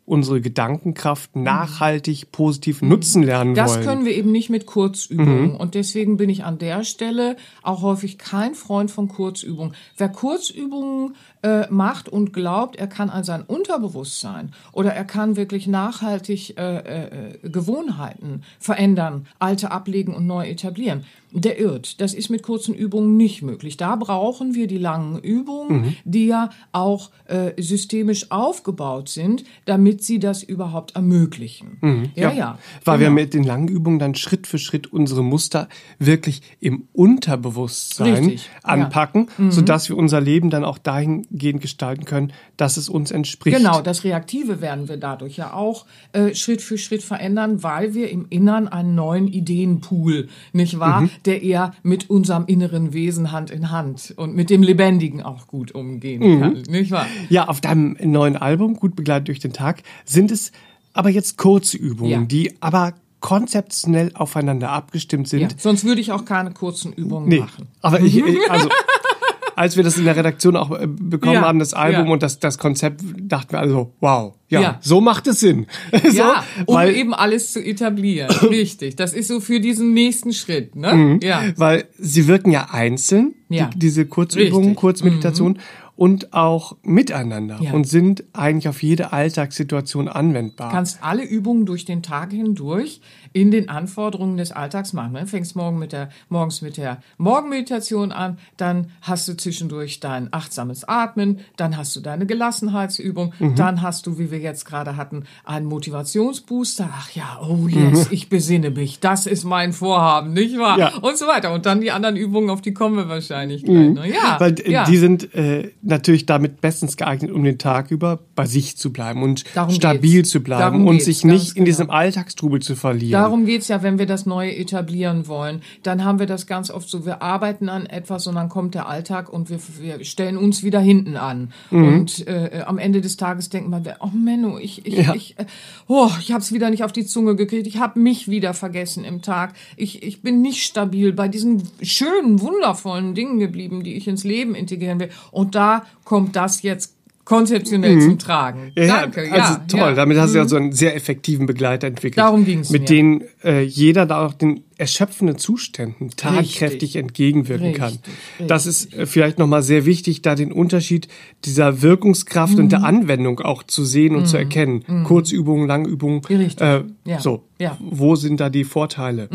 unsere Gedankenkraft nachhaltig positiv nutzen lernen Mhm. Das wollen. Mhm. können wir eben nicht mit Kurzübungen. Und deswegen bin ich an der Stelle auch häufig kein Freund von Kurzübungen. Wer Kurzübungen äh, macht und glaubt, er kann an sein Unterbewusstsein oder er kann wirklich nachhaltig äh, äh, Gewohnheiten verändern, alte ablegen und neu etablieren, der irrt. Das ist mit kurzen Übungen nicht möglich. Da brauchen wir die langen Übungen, Mhm. die ja auch äh, systemisch aufgebaut sind, damit sie das überhaupt ermöglichen. Ja, ja. Weil wir genau. mit den langen Übungen dann Schritt für Schritt unsere Muster wirklich im Unterbewusstsein Richtig, ja. Mhm. anpacken, sodass wir unser Leben dann auch dahingehend gestalten können, dass es uns entspricht. Genau, das Reaktive werden wir dadurch ja auch äh, Schritt für Schritt verändern, weil wir im Innern einen neuen Ideenpool, nicht wahr, Mhm. Der eher mit unserem inneren Wesen Hand in Hand und mit dem Lebendigen auch gut umgehen Mhm. kann, nicht wahr? Ja, auf deinem neuen Album, Gut begleitet durch den Tag, sind es aber jetzt kurze Übungen, Ja. die aber konzeptionell aufeinander abgestimmt sind. Ja, sonst würde ich auch keine kurzen Übungen Nee, machen. aber ich, also als wir das in der Redaktion auch äh, bekommen Ja, haben, das Album ja. und das, das Konzept, dachten wir also, wow, ja, Ja. so macht es Sinn. so, Ja, um weil, eben alles zu etablieren. Richtig. Das ist so für diesen nächsten Schritt, ne? Ja. weil sie wirken ja einzeln, Ja. die, diese Kurzübungen, Richtig. Mhm. Und auch miteinander Ja. und sind eigentlich auf jede Alltagssituation anwendbar. kannst alle Übungen durch den Tag hindurch in den Anforderungen des Alltags machen. Du fängst morgen mit der, morgens mit der Morgenmeditation an, dann hast du zwischendurch dein achtsames Atmen, dann hast du deine Gelassenheitsübung, Mhm. dann hast du, wie wir jetzt gerade hatten, einen Motivationsbooster. Ach ja, oh Mhm. yes, ich besinne mich, das ist mein Vorhaben, nicht wahr? Ja. Und so weiter. Und dann die anderen Übungen, auf die kommen wir wahrscheinlich gleich. Ne? Ja, Mhm. Weil ja. die sind äh, natürlich damit bestens geeignet, um den Tag über bei sich zu bleiben und Darum stabil geht's. zu bleiben Darum und sich nicht in genau. diesem Alltagstrubel zu verlieren. Darum geht's ja, wenn wir das Neue etablieren wollen. Dann haben wir das ganz oft so, wir arbeiten an etwas und dann kommt der Alltag und wir, wir stellen uns wieder hinten an. Mhm. Und äh, am Ende des Tages denken wir, oh Menno, ich, ich, Ja. ich, äh, oh, ich habe es wieder nicht auf die Zunge gekriegt, ich habe mich wieder vergessen im Tag. Ich, ich bin nicht stabil bei diesen schönen, wundervollen Dingen geblieben, die ich ins Leben integrieren will. Und da kommt das jetzt konzeptionell zum Tragen. Mhm. Ja, Danke, also ja. toll. ja. Mhm. Damit hast du ja so einen sehr effektiven Begleiter entwickelt. Darum ging's Mit mir. denen äh, jeder da auch den erschöpfenden Zuständen tatkräftig Richtig. entgegenwirken kann. Richtig, Das ist äh, vielleicht nochmal sehr wichtig, da den Unterschied dieser Wirkungskraft und der Mhm. Anwendung auch zu sehen und zu erkennen. Kurzübungen, Langübungen. Richtig. Äh, Ja. So, Ja. wo sind da die Vorteile?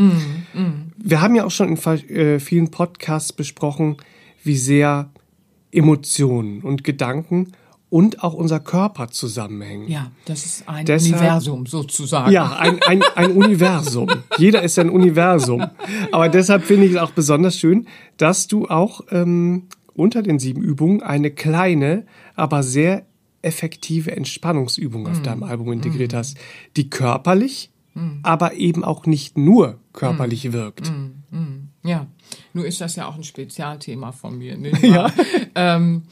Wir haben ja auch schon in äh, vielen Podcasts besprochen, wie sehr Emotionen und Gedanken und auch unser Körper zusammenhängen. Ja, das ist ein Deshalb- Universum sozusagen. Ja, ein, ein, ein Universum. Jeder ist ein Universum. Aber deshalb finde ich es auch besonders schön, dass du auch ähm, unter den sieben Übungen eine kleine, aber sehr effektive Entspannungsübung auf deinem Album integriert hast, die körperlich, aber eben auch nicht nur körperlich wirkt. Ja, nur ist das ja auch ein Spezialthema von mir. Nicht wahr? ähm,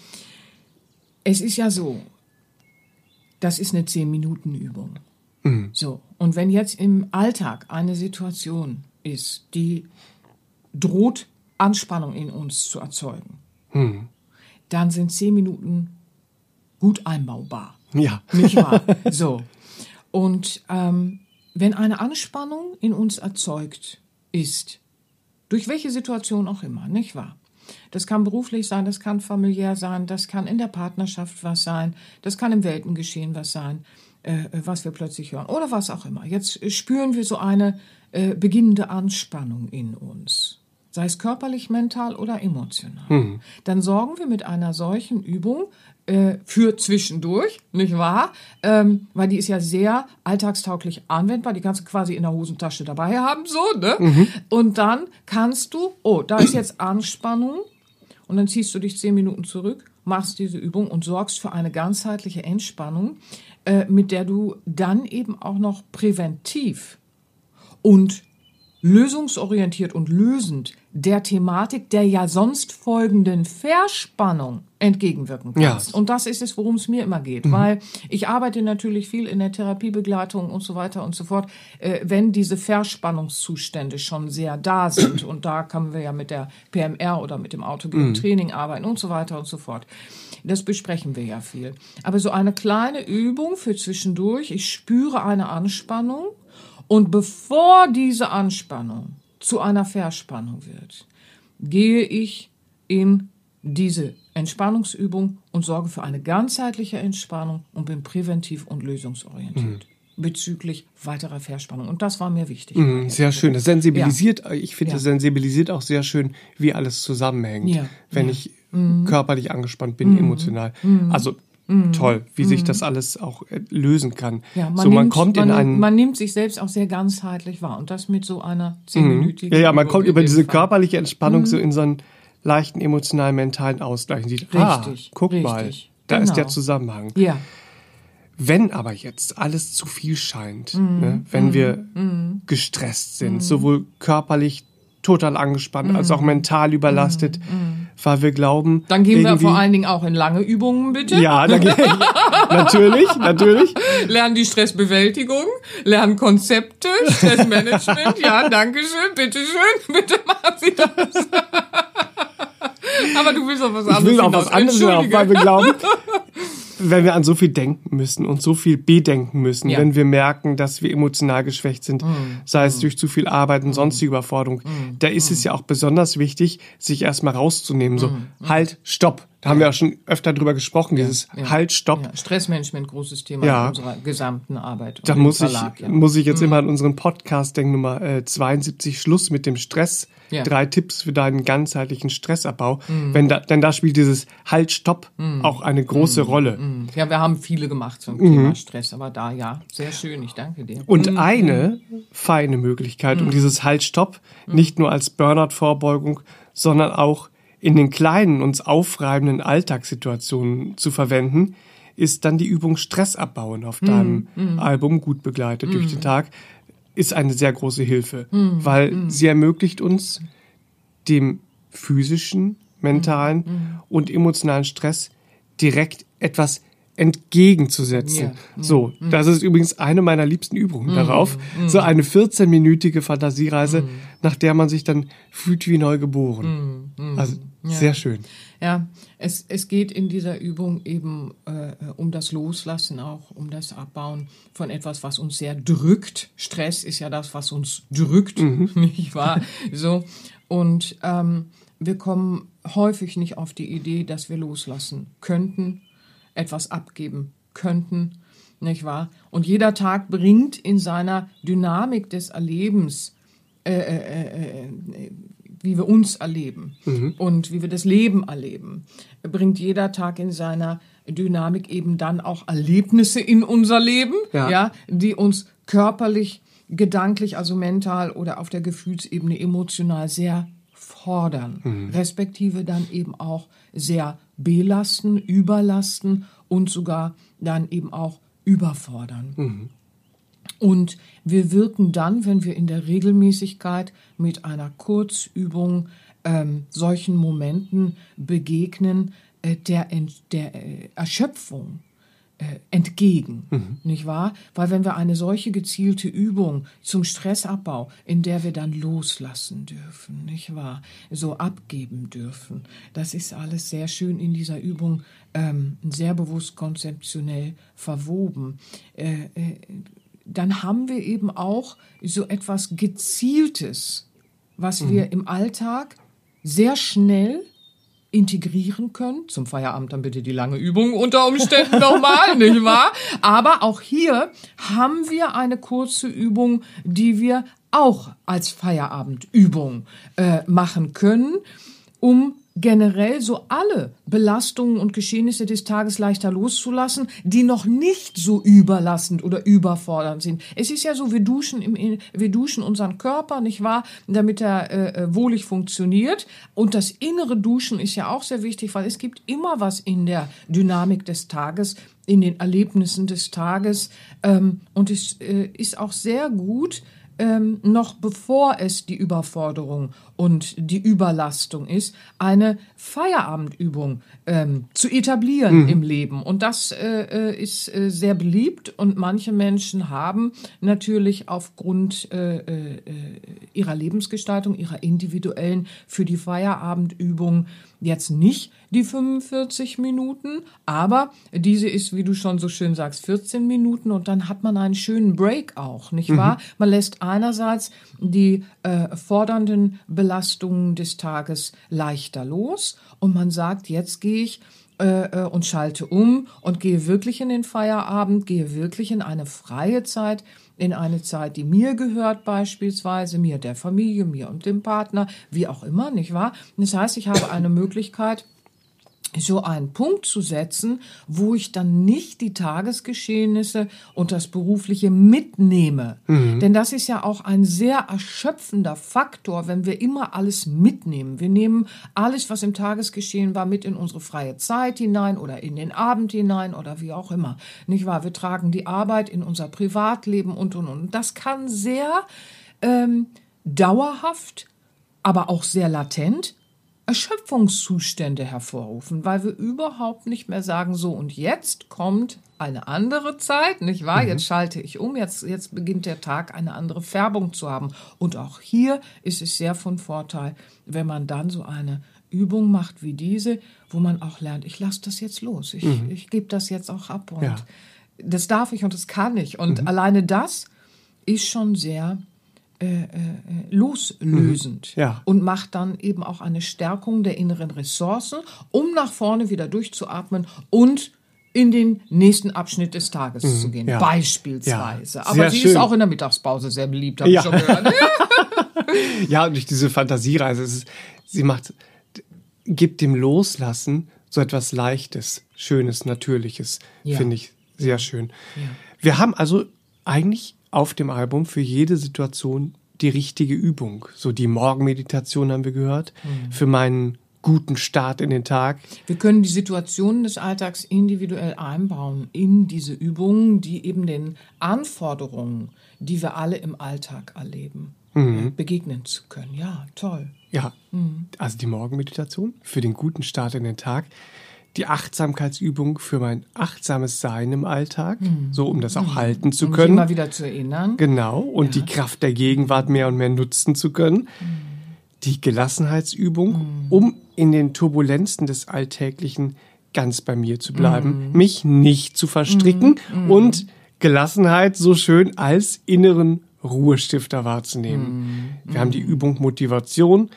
es ist ja so, das ist eine 10-Minuten-Übung. So, und wenn jetzt im Alltag eine Situation ist, die droht, Anspannung in uns zu erzeugen, dann sind 10 Minuten gut einbaubar. Ja. Nicht wahr? so. Und ähm, wenn eine Anspannung in uns erzeugt ist, durch welche Situation auch immer, nicht wahr? Das kann beruflich sein, das kann familiär sein, das kann in der Partnerschaft was sein, das kann im Weltengeschehen was sein, äh, was wir plötzlich hören oder was auch immer. Jetzt äh, spüren wir so eine äh, beginnende Anspannung in uns. sei es körperlich, mental oder emotional, dann sorgen wir mit einer solchen Übung äh, für zwischendurch, nicht wahr? Ähm, weil die ist ja sehr alltagstauglich anwendbar. Die kannst du quasi in der Hosentasche dabei haben, so, ne? Und dann kannst du, oh, da ist jetzt Anspannung. Und dann ziehst du dich zehn Minuten zurück, machst diese Übung und sorgst für eine ganzheitliche Entspannung, äh, mit der du dann eben auch noch präventiv und lösungsorientiert und lösend der Thematik der ja sonst folgenden Verspannung entgegenwirken kannst. Ja. Und das ist es, worum es mir immer geht, weil ich arbeite natürlich viel in der Therapiebegleitung und so weiter und so fort, äh, wenn diese Verspannungszustände schon sehr da sind. Und da können wir ja mit der PMR oder mit dem autogenen Training arbeiten und so weiter und so fort. Das besprechen wir ja viel. Aber so eine kleine Übung für zwischendurch, ich spüre eine Anspannung und bevor diese Anspannung zu einer Verspannung wird, gehe ich in diese Entspannungsübung und sorge für eine ganzheitliche Entspannung und bin präventiv und lösungsorientiert bezüglich weiterer Verspannung. Und das war mir wichtig. Mhm, Sehr schön. Das sensibilisiert, ich finde, Ja. das sensibilisiert auch sehr schön, wie alles zusammenhängt. Ja, Wenn ja. ich körperlich angespannt bin, emotional. Also toll, wie sich das alles auch äh, lösen kann. Ja, man, so, man nimmt, kommt man, in einen. man nimmt sich selbst auch sehr ganzheitlich wahr. Und das mit so einer zehnminütigen ja, ja, man Übung kommt über diese Fall. körperliche Entspannung so in so einen leichten emotionalen, mentalen Ausgleich. Und sieht, ah, Richtig, guck richtig, mal, da ist der genau. Zusammenhang. Ja, Wenn aber jetzt alles zu viel scheint, Mhm. ne, wenn wir gestresst sind, sowohl körperlich total angespannt als auch mental überlastet, weil wir glauben, dann gehen wir vor allen Dingen auch in lange Übungen, bitte. ja, da, ja, natürlich, natürlich. Lernen die Stressbewältigung, lernen Konzepte, Stressmanagement. ja, danke schön, bitte schön, bitte machen Sie das. Aber du willst auf was anderes Ich will auch hinaus. was anderes weil wir glauben, wenn wir an so viel denken müssen und so viel bedenken müssen, Ja. wenn wir merken, dass wir emotional geschwächt sind, sei es durch zu viel Arbeit und sonstige Überforderung, da ist es ja auch besonders wichtig, sich erstmal rauszunehmen. So, halt, stopp. Da haben wir auch schon öfter drüber gesprochen, dieses Halt, stopp. Ja, Stressmanagement, großes Thema Ja. in unserer gesamten Arbeit. Da muss ich, Verlag, ja. muss ich jetzt immer an unseren Podcast denken, Nummer äh, 72, Schluss mit dem Stress. Ja. Drei Tipps für deinen ganzheitlichen Stressabbau. Wenn da, denn da spielt dieses Halt, Stopp auch eine große Rolle. Ja, wir haben viele gemacht zum Mhm. Thema Stress, aber da ja, sehr schön, ich danke dir. Und eine feine Möglichkeit, um dieses Halt, Stopp nicht nur als Burnout-Vorbeugung, sondern auch in den kleinen, uns aufreibenden Alltagssituationen zu verwenden, ist dann die Übung Stress abbauen auf deinem Album gut begleitet durch den Tag, ist eine sehr große Hilfe, weil sie ermöglicht uns, dem physischen, mentalen und emotionalen Stress direkt etwas entgegenzusetzen. Ja. So, das ist übrigens eine meiner liebsten Übungen darauf. So eine 14-minütige Fantasiereise, nach der man sich dann fühlt wie neu geboren. Also sehr schön. Ja, es, es geht in dieser Übung eben äh, um das Loslassen auch, um das Abbauen von etwas, was uns sehr drückt. Stress ist ja das, was uns drückt, nicht wahr? So. Und ähm, wir kommen häufig nicht auf die Idee, dass wir loslassen könnten, etwas abgeben könnten, nicht wahr? Und jeder Tag bringt in seiner Dynamik des Erlebens wie wir uns erleben und wie wir das Leben erleben, bringt jeder Tag in seiner Dynamik eben dann auch Erlebnisse in unser Leben, Ja. ja, die uns körperlich, gedanklich, also mental oder auf der Gefühlsebene emotional sehr fordern, respektive dann eben auch sehr belasten, überlasten und sogar dann eben auch überfordern. Und wir wirken dann, wenn wir in der Regelmäßigkeit mit einer Kurzübung ähm, solchen Momenten begegnen, äh, der, Ent der äh, Erschöpfung äh, entgegen, nicht wahr? Weil wenn wir eine solche gezielte Übung zum Stressabbau, in der wir dann loslassen dürfen, nicht wahr? So abgeben dürfen, das ist alles sehr schön in dieser Übung ähm, sehr bewusst konzeptionell verwoben. Äh, äh, dann haben wir eben auch so etwas Gezieltes, was wir im Alltag sehr schnell integrieren können. Zum Feierabend dann bitte die lange Übung unter Umständen nochmal, nicht wahr? Aber auch hier haben wir eine kurze Übung, die wir auch als Feierabendübung äh, machen können, um generell so alle Belastungen und Geschehnisse des Tages leichter loszulassen, die noch nicht so überlassend oder überfordernd sind. Es ist ja so, wir duschen, im, wir duschen unseren Körper, nicht wahr, damit er äh, äh, wohlig funktioniert. Und das innere Duschen ist ja auch sehr wichtig, weil es gibt immer was in der Dynamik des Tages, in den Erlebnissen des Tages. Ähm, und es äh, ist auch sehr gut, ähm, noch bevor es die Überforderung und die Überlastung ist, eine Feierabendübung ähm, zu etablieren mhm. im Leben. Und das äh, äh, ist äh, sehr beliebt und manche Menschen haben natürlich aufgrund äh, äh, ihrer Lebensgestaltung, ihrer individuellen für die Feierabendübung jetzt nicht die 45 Minuten, aber diese ist, wie du schon so schön sagst, 14 Minuten und dann hat man einen schönen Break auch, nicht wahr? Mhm. Man lässt einerseits die äh, fordernden Belastungen des Tages leichter los und man sagt, jetzt gehe ich äh, äh, und schalte um und gehe wirklich in den Feierabend, gehe wirklich in eine freie Zeit, in eine Zeit, die mir gehört beispielsweise, mir der Familie, mir und dem Partner, wie auch immer, nicht wahr? Das heißt, ich habe eine Möglichkeit, so einen Punkt zu setzen, wo ich dann nicht die Tagesgeschehnisse und das Berufliche mitnehme. Mhm. Denn das ist ja auch ein sehr erschöpfender Faktor, wenn wir immer alles mitnehmen. Wir nehmen alles, was im Tagesgeschehen war, mit in unsere freie Zeit hinein oder in den Abend hinein oder wie auch immer. Nicht wahr? Wir tragen die Arbeit in unser Privatleben und, und, und. Das kann sehr ähm, dauerhaft, aber auch sehr latent Erschöpfungszustände hervorrufen, weil wir überhaupt nicht mehr sagen, so und jetzt kommt eine andere Zeit, nicht wahr? Mhm. Jetzt schalte ich um, jetzt, jetzt beginnt der Tag eine andere Färbung zu haben. Und auch hier ist es sehr von Vorteil, wenn man dann so eine Übung macht wie diese, wo man auch lernt, ich lasse das jetzt los, ich, mhm. ich gebe das jetzt auch ab und ja. das darf ich und das kann ich. Und mhm. alleine das ist schon sehr äh, äh, loslösend mhm. ja. und macht dann eben auch eine Stärkung der inneren Ressourcen, um nach vorne wieder durchzuatmen und in den nächsten Abschnitt des Tages mhm, zu gehen, ja. beispielsweise. Ja, Aber sie schön. ist auch in der Mittagspause sehr beliebt, habe ja. ich schon gehört. ja, und durch diese Fantasiereise, ist, sie macht, gibt dem Loslassen so etwas Leichtes, Schönes, Natürliches, finde ich sehr schön. Wir haben also eigentlich auf dem Album für jede Situation die richtige Übung. So die Morgenmeditation haben wir gehört. Mhm. Für meinen guten Start in den Tag. Wir können die Situationen des Alltags individuell einbauen in diese Übungen, die eben den Anforderungen, die wir alle im Alltag erleben, mhm. begegnen zu können. Ja, toll. Ja, mhm. also die Morgenmeditation für den guten Start in den Tag die Achtsamkeitsübung für mein achtsames Sein im Alltag, mhm. so um das auch mhm. halten zu um können. Um immer wieder zu erinnern. Genau, und ja. die Kraft der Gegenwart mehr und mehr nutzen zu können. Mhm. Die Gelassenheitsübung, mhm. um in den Turbulenzen des Alltäglichen ganz bei mir zu bleiben, mhm. mich nicht zu verstricken und Gelassenheit so schön als inneren Ruhestifter wahrzunehmen. Wir haben die Übung Motivation,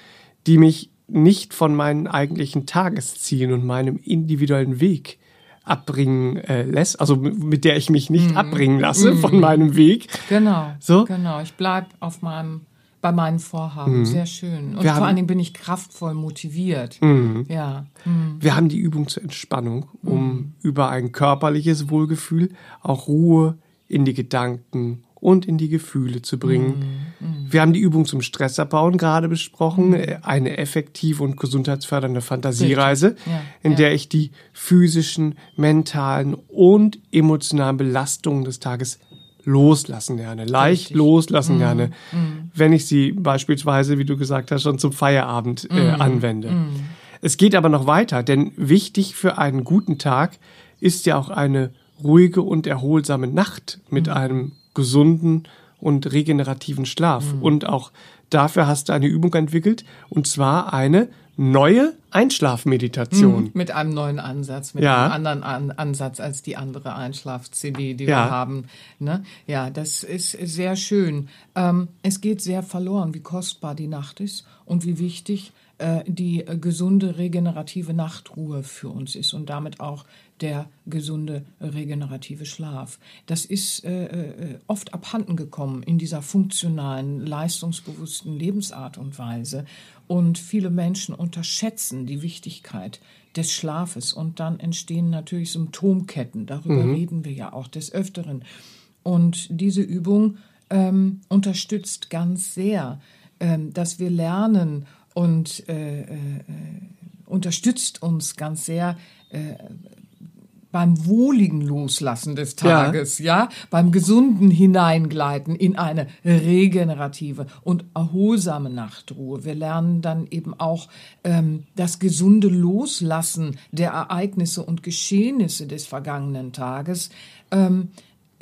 die mich nicht von meinen eigentlichen Tageszielen und meinem individuellen Weg abbringen äh, lässt, also mit der ich mich nicht mm. abbringen lasse mm. von meinem Weg. Genau. So? Genau. Ich bleibe auf meinem bei meinen Vorhaben. Mm. Sehr schön. Und Wir vor allen Dingen bin ich kraftvoll motiviert. Mhm. Ja. Mhm. Wir haben die Übung zur Entspannung, um mhm. über ein körperliches Wohlgefühl auch Ruhe in die Gedanken und in die Gefühle zu bringen. Mm. Wir haben die Übung zum Stressabbauen gerade besprochen, mm. eine effektive und gesundheitsfördernde Fantasiereise, ja, in ja. der ich die physischen, mentalen und emotionalen Belastungen des Tages loslassen lerne, leicht Richtig. loslassen mm, lerne, mm. wenn ich sie beispielsweise, wie du gesagt hast, schon zum Feierabend äh, mm, anwende. Es geht aber noch weiter, denn wichtig für einen guten Tag ist ja auch eine ruhige und erholsame Nacht mit einem gesunden und regenerativen Schlaf. Mhm. Und auch dafür hast du eine Übung entwickelt, und zwar eine neue Einschlafmeditation. Mhm, mit einem neuen Ansatz, mit ja. einem anderen An Ansatz als die andere Einschlaf-CD, die ja. wir haben. Ne? Ja, das ist sehr schön. Ähm, es geht sehr verloren, wie kostbar die Nacht ist und wie wichtig äh, die gesunde regenerative Nachtruhe für uns ist und damit auch der gesunde regenerative Schlaf. Das ist äh, äh, oft abhanden gekommen in dieser funktionalen, leistungsbewussten Lebensart und Weise. Und viele Menschen unterschätzen die Wichtigkeit des Schlafes. Und dann entstehen natürlich Symptomketten. Darüber mhm. reden wir ja auch des Öfteren. Und diese Übung ähm, unterstützt ganz sehr, ähm, dass wir lernen und äh, äh, unterstützt uns ganz sehr äh, beim wohligen Loslassen des Tages, ja. ja, beim gesunden Hineingleiten in eine regenerative und erholsame Nachtruhe. Wir lernen dann eben auch ähm, das gesunde Loslassen der Ereignisse und Geschehnisse des vergangenen Tages ähm,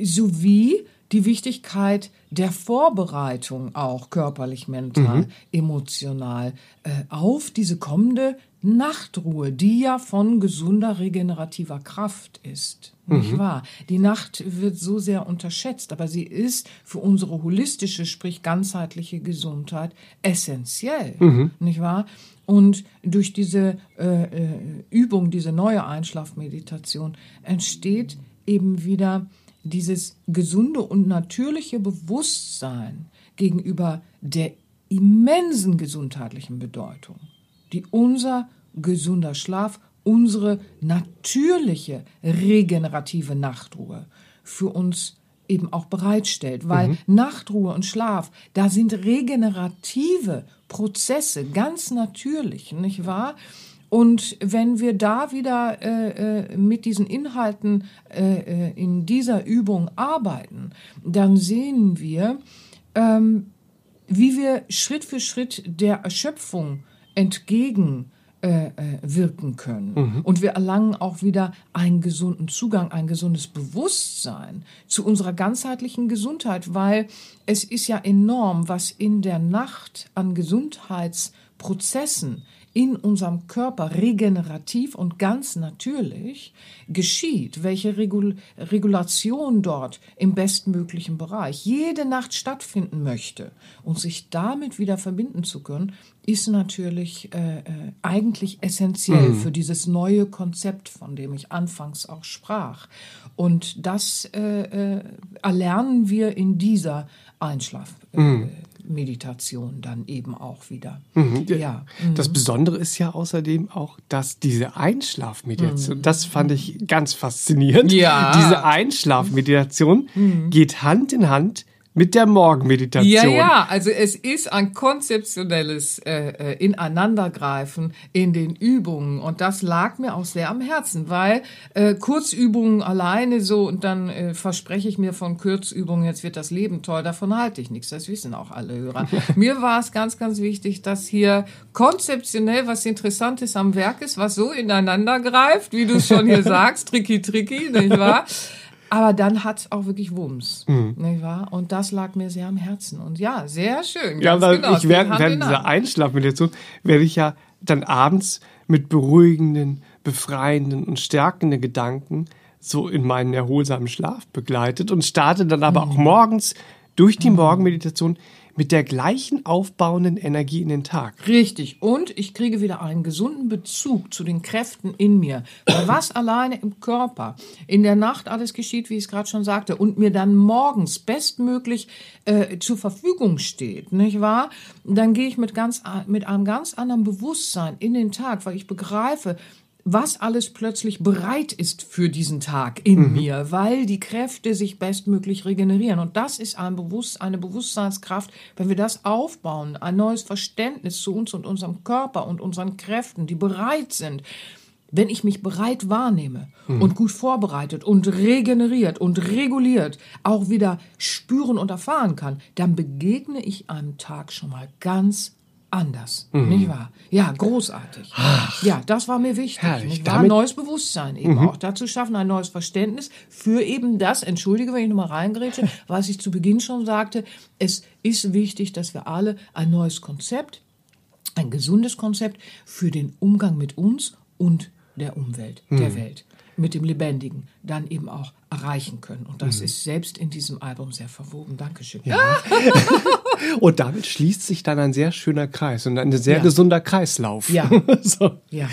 sowie die Wichtigkeit der Vorbereitung auch körperlich, mental, mhm. emotional äh, auf diese kommende Nachtruhe, die ja von gesunder regenerativer Kraft ist. Mhm. Nicht wahr? Die Nacht wird so sehr unterschätzt, aber sie ist für unsere holistische, sprich ganzheitliche Gesundheit essentiell. Mhm. Nicht wahr? Und durch diese äh, äh, Übung, diese neue Einschlafmeditation entsteht eben wieder dieses gesunde und natürliche Bewusstsein gegenüber der immensen gesundheitlichen Bedeutung, die unser gesunder Schlaf, unsere natürliche regenerative Nachtruhe für uns eben auch bereitstellt, weil mhm. Nachtruhe und Schlaf, da sind regenerative Prozesse ganz natürlich, nicht wahr? Und wenn wir da wieder äh, äh, mit diesen Inhalten äh, äh, in dieser Übung arbeiten, dann sehen wir, ähm, wie wir Schritt für Schritt der Erschöpfung entgegen äh, äh, wirken können. Mhm. Und wir erlangen auch wieder einen gesunden Zugang, ein gesundes Bewusstsein zu unserer ganzheitlichen Gesundheit, weil es ist ja enorm, was in der Nacht an Gesundheitsprozessen in unserem Körper regenerativ und ganz natürlich geschieht, welche Regul Regulation dort im bestmöglichen Bereich jede Nacht stattfinden möchte und sich damit wieder verbinden zu können, ist natürlich äh, äh, eigentlich essentiell mhm. für dieses neue Konzept, von dem ich anfangs auch sprach. Und das äh, äh erlernen wir in dieser Einschlaf. Äh, mhm. Meditation dann eben auch wieder. Mhm. Ja. Das mhm. Besondere ist ja außerdem auch, dass diese Einschlafmeditation, mhm. das fand ich ganz faszinierend. Ja. Diese Einschlafmeditation mhm. geht Hand in Hand mit der Morgenmeditation. Ja, ja, also es ist ein konzeptionelles äh, äh, Ineinandergreifen in den Übungen und das lag mir auch sehr am Herzen, weil äh, Kurzübungen alleine so und dann äh, verspreche ich mir von Kurzübungen, jetzt wird das Leben toll, davon halte ich nichts, das wissen auch alle Hörer. mir war es ganz, ganz wichtig, dass hier konzeptionell was Interessantes am Werk ist, was so ineinander greift, wie du schon hier sagst, tricky, tricky, nicht wahr? Aber dann hat es auch wirklich Wumms, mhm. nicht wahr? Und das lag mir sehr am Herzen. Und ja, sehr schön. Ja, weil genau, ich werde während dieser Einschlafmeditation werde ich ja dann abends mit beruhigenden, befreienden und stärkenden Gedanken so in meinen erholsamen Schlaf begleitet und starte dann aber mhm. auch morgens durch die mhm. Morgenmeditation mit der gleichen aufbauenden Energie in den Tag. Richtig. Und ich kriege wieder einen gesunden Bezug zu den Kräften in mir. Weil was alleine im Körper in der Nacht alles geschieht, wie ich es gerade schon sagte, und mir dann morgens bestmöglich äh, zur Verfügung steht, nicht wahr? Dann gehe ich mit ganz, mit einem ganz anderen Bewusstsein in den Tag, weil ich begreife, was alles plötzlich bereit ist für diesen Tag in mhm. mir, weil die Kräfte sich bestmöglich regenerieren. Und das ist ein Bewusst, eine Bewusstseinskraft, wenn wir das aufbauen, ein neues Verständnis zu uns und unserem Körper und unseren Kräften, die bereit sind. Wenn ich mich bereit wahrnehme mhm. und gut vorbereitet und regeneriert und reguliert auch wieder spüren und erfahren kann, dann begegne ich einem Tag schon mal ganz anders, mhm. nicht wahr? Ja, großartig. Ach, ja, das war mir wichtig. Herrlich. Nicht wahr? Ein neues Bewusstsein eben mhm. auch dazu schaffen, ein neues Verständnis für eben das, entschuldige, wenn ich nochmal reingrätsche, was ich zu Beginn schon sagte, es ist wichtig, dass wir alle ein neues Konzept, ein gesundes Konzept für den Umgang mit uns und der Umwelt, mhm. der Welt mit dem Lebendigen dann eben auch erreichen können. Und das mhm. ist selbst in diesem Album sehr verwoben. Dankeschön. Ja. Und damit schließt sich dann ein sehr schöner Kreis und ein sehr Ja. gesunder Kreislauf. Ja. so. Ja.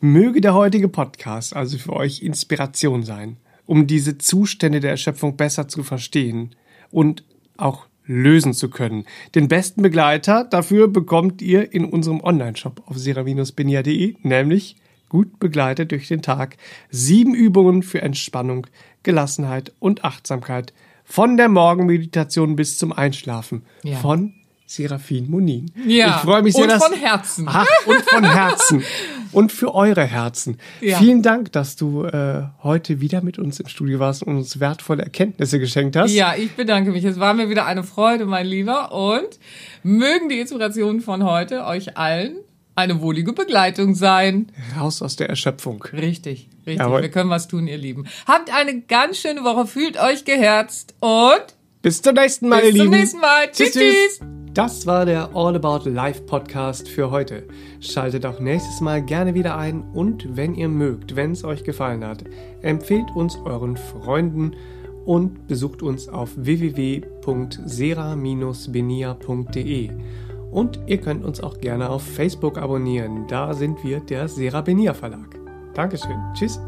Möge der heutige Podcast also für euch Inspiration sein, um diese Zustände der Erschöpfung besser zu verstehen und auch lösen zu können. Den besten Begleiter dafür bekommt ihr in unserem Online-Shop auf sera-benia.de, nämlich gut begleitet durch den Tag. Sieben Übungen für Entspannung, Gelassenheit und Achtsamkeit von der Morgenmeditation bis zum Einschlafen Ja. von Serafin Monin. Ja. Ich freue mich sehr, Und dass von Herzen. Ach, und von Herzen. und für eure Herzen. Ja. Vielen Dank, dass du äh, heute wieder mit uns im Studio warst und uns wertvolle Erkenntnisse geschenkt hast. Ja, ich bedanke mich. Es war mir wieder eine Freude, mein Lieber. Und mögen die Inspirationen von heute euch allen eine wohlige Begleitung sein. Raus aus der Erschöpfung. Richtig, richtig. Jawohl. Wir können was tun, ihr Lieben. Habt eine ganz schöne Woche, fühlt euch geherzt und Bis zum nächsten Mal, bis ihr zum Lieben. nächsten Mal. Tschüss, tschüss. Das war der All About Life Podcast für heute. Schaltet auch nächstes Mal gerne wieder ein und wenn ihr mögt, wenn es euch gefallen hat, empfehlt uns euren Freunden und besucht uns auf www.sera-benia.de. Und ihr könnt uns auch gerne auf Facebook abonnieren. Da sind wir der Sera Benia Verlag. Dankeschön. Tschüss.